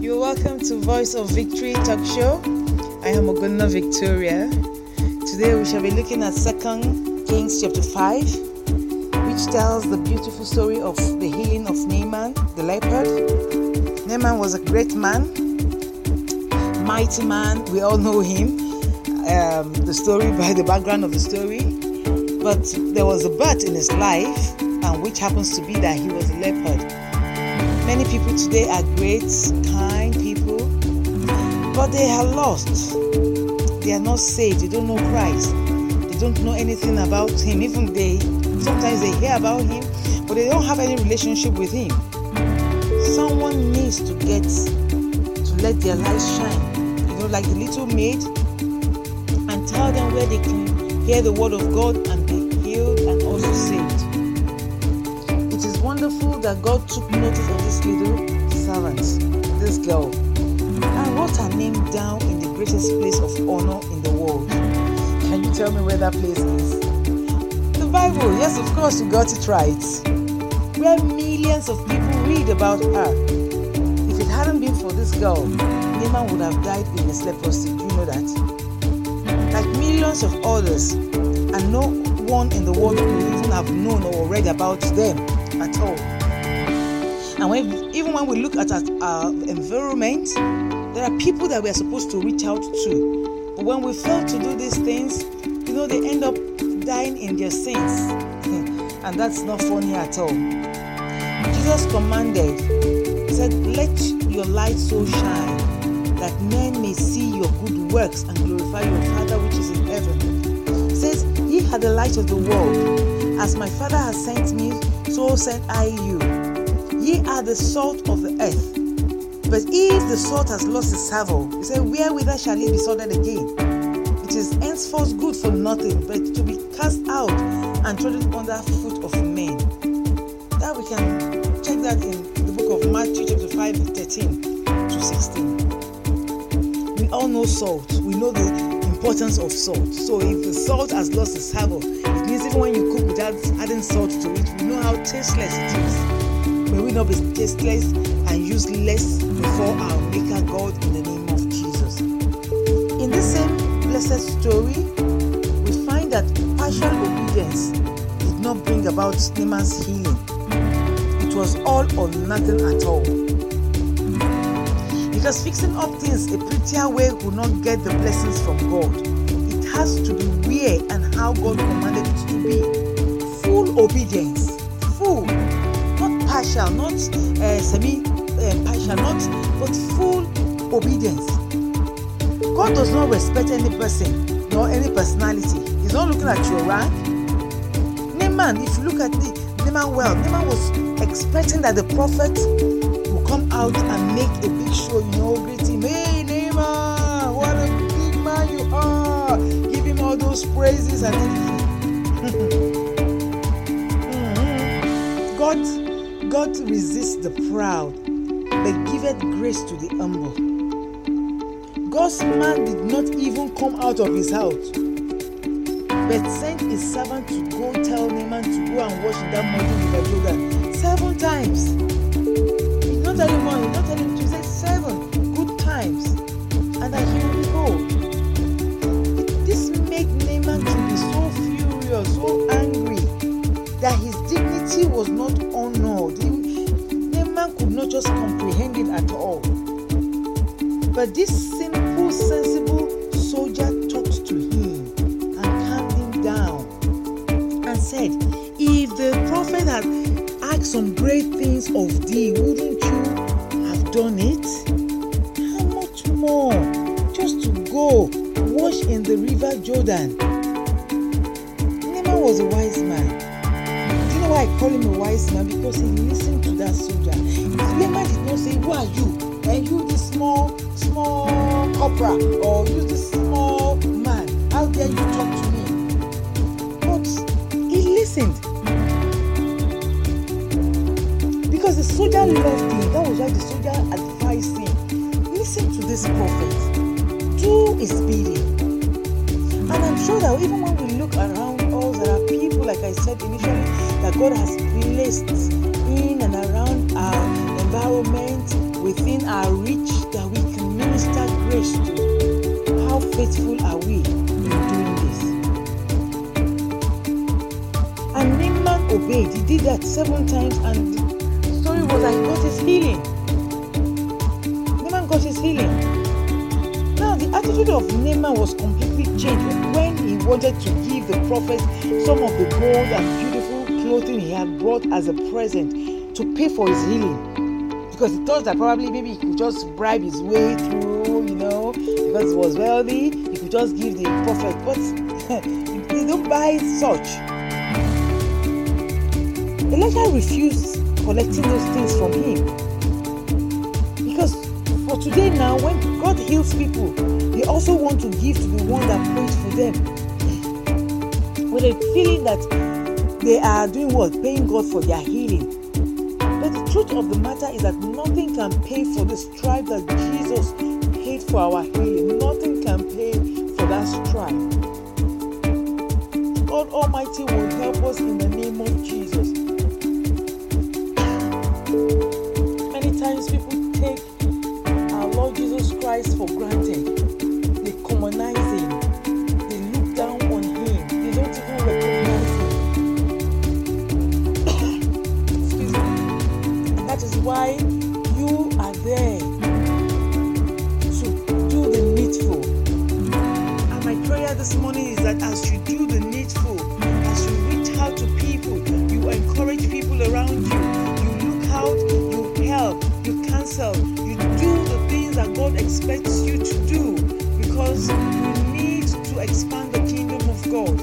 You're welcome to Voice of Victory Talk Show. I am Ugonna Victoria. Today we shall be looking at Second Kings chapter 5, which tells the beautiful story of the healing of Naaman the leopard. Naaman was a great man, mighty man. We all know him. Um, the story by the background of the story. But there was a but in his life, and which happens to be that he was a leopard. Many people today are great, kind people, but they are lost. They are not saved. They don't know Christ. They don't know anything about Him. Even they sometimes they hear about Him, but they don't have any relationship with Him. Someone needs to get to let their light shine. You know, like the little maid, and tell them where they can hear the word of God and be wonderful that God took notice of this little servant, this girl, and wrote her name down in the greatest place of honor in the world. Can you tell me where that place is? The Bible, yes, of course, you got it right. Where millions of people read about her. If it hadn't been for this girl, Naaman would have died in his leprosy. Do you know that? Like millions of others, and no one in the world would even have known or read about them at all. And when, even when we look at our, environment, there are people that we are supposed to reach out to. But when we fail to do these things, you know, they end up dying in their sins. and that's not funny at all. Jesus commanded, He said, Let your light so shine that men may see your good works and glorify your Father which is in heaven. He says, Ye are the light of the world. As my Father has sent me, so sent I you. Ye are the salt of the earth. But if the salt has lost its savour, he said, Wherewith shall it be salted again? It is henceforth good for nothing but to be cast out and trodden under foot of men. That we can check that in the book of Matthew chapter 5, 13 to 16. We all know salt. We know the importance of salt. So if the salt has lost its savour, it means even when you cook without adding salt to it, we know how tasteless it is. May we not be tasteless and useless before our Maker God in the name of Jesus. In this same blessed story, we find that partial obedience did not bring about Naaman's healing. It was all or nothing at all. Because fixing up things a prettier way will not get the blessings from God. It has to be where and how God commanded it to be. Full obedience. Full. Not partial, not uh, semi uh, partial, not, but full obedience. God does not respect any person nor any personality. He's not looking at your rank. Naaman, if you look at the Naaman well, Naaman was expecting that the prophet come out and make a big show, you know, greet him. Hey, Naaman, what a big man you are. Give him all those praises and everything. God, God resists the proud, but giveth grace to the humble. God's man did not even come out of his house, but sent his servant to go tell Naaman to go and wash that mighty river Jordan seven times. Not did not he seven good times, and that he will whole. This made Naaman to be so furious, so angry, that his dignity was not honored. He, Naaman could not just comprehend it at all. But this simple, sensible soldier talked to him and calmed him down and said, If the prophet had asked some great things of thee, wouldn't done it? How much more? Just to go wash in the river Jordan. Naaman was a wise man. Do you know why I call him a wise man? Because he listened to that soldier. Naaman did not say, Who are you? And you, this small, small copra, or you, this small man. How dare you talk to me? But he listened. The soldier loved him. That was why the soldier advised him. Listen to this prophet. Do his bidding. And I'm sure that even when we look around us, there are people, like I said initially, that God has placed in and around our environment within our reach that we can minister grace to. How faithful are we in doing this? And Naaman obeyed. He did that seven times, and story was that his healing. Naaman got his healing. Now, the attitude of Naaman was completely changed when he wanted to give the prophet some of the gold and beautiful clothing he had brought as a present to pay for his healing. Because he thought that probably maybe he could just bribe his way through, you know, because he was wealthy, he could just give the prophet. But he don't buy such. Elijah refused collecting those things from him. Because for today now, when God heals people, they also want to give to the one that prays for them. With a feeling that they are doing what? Paying God for their healing. But the truth of the matter is that nothing can pay for the stripe that Jesus paid for our healing. Nothing can pay for that stripe. God Almighty will help us in the name of Jesus. Many times people take our Lord Jesus Christ for granted. Expand the kingdom of God.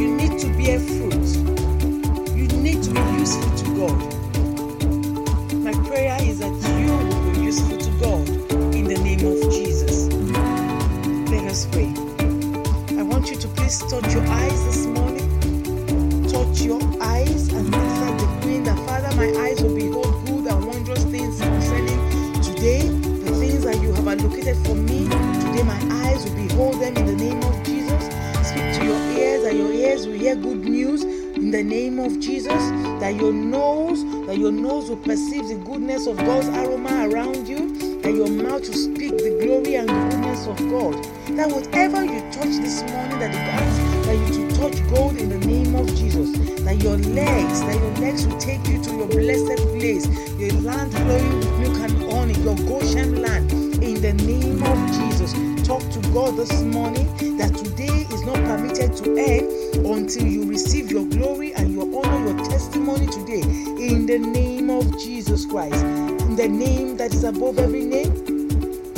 You need to bear fruit. You need to be useful to God. My prayer is that you will be useful to God in the name of Jesus. Let us pray. I want you to please touch your eyes this morning. Touch your eyes and make that decree that Father, my eyes will behold good and wondrous things concerning today. The things that you have allocated for me. Today my eyes will them in the name of Jesus. Speak to your ears and your ears will hear good news in the name of Jesus. That your nose, that your nose will perceive the goodness of God's aroma around you. That your mouth will speak the glory and the goodness of God. That whatever you touch this morning, that it comes, that you to touch gold in the name of Jesus. That your legs, that your legs will take you to your blessed place, your land flowing with milk and honey, your Goshen land. In the name of Jesus, talk to God this morning that today is not permitted to end until you receive your glory and your honor, your testimony today. In the name of Jesus Christ, in the name that is above every name.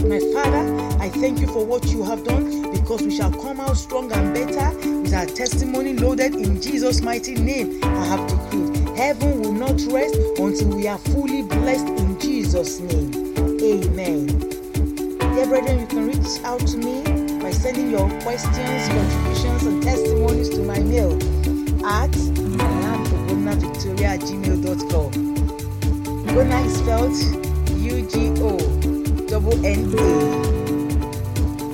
My Father, I thank you for what you have done because we shall come out strong and better with our testimony loaded in Jesus' mighty name. I have decreed. Heaven will not rest until we are fully blessed in Jesus' name. Amen. Dear brethren, you can reach out to me by sending your questions, contributions, and testimonies to my mail at victoria at gmail.com. Ugonna is spelled U-G-O double N-A.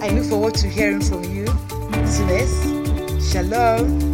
I look forward to hearing from you. Soonest. Shalom.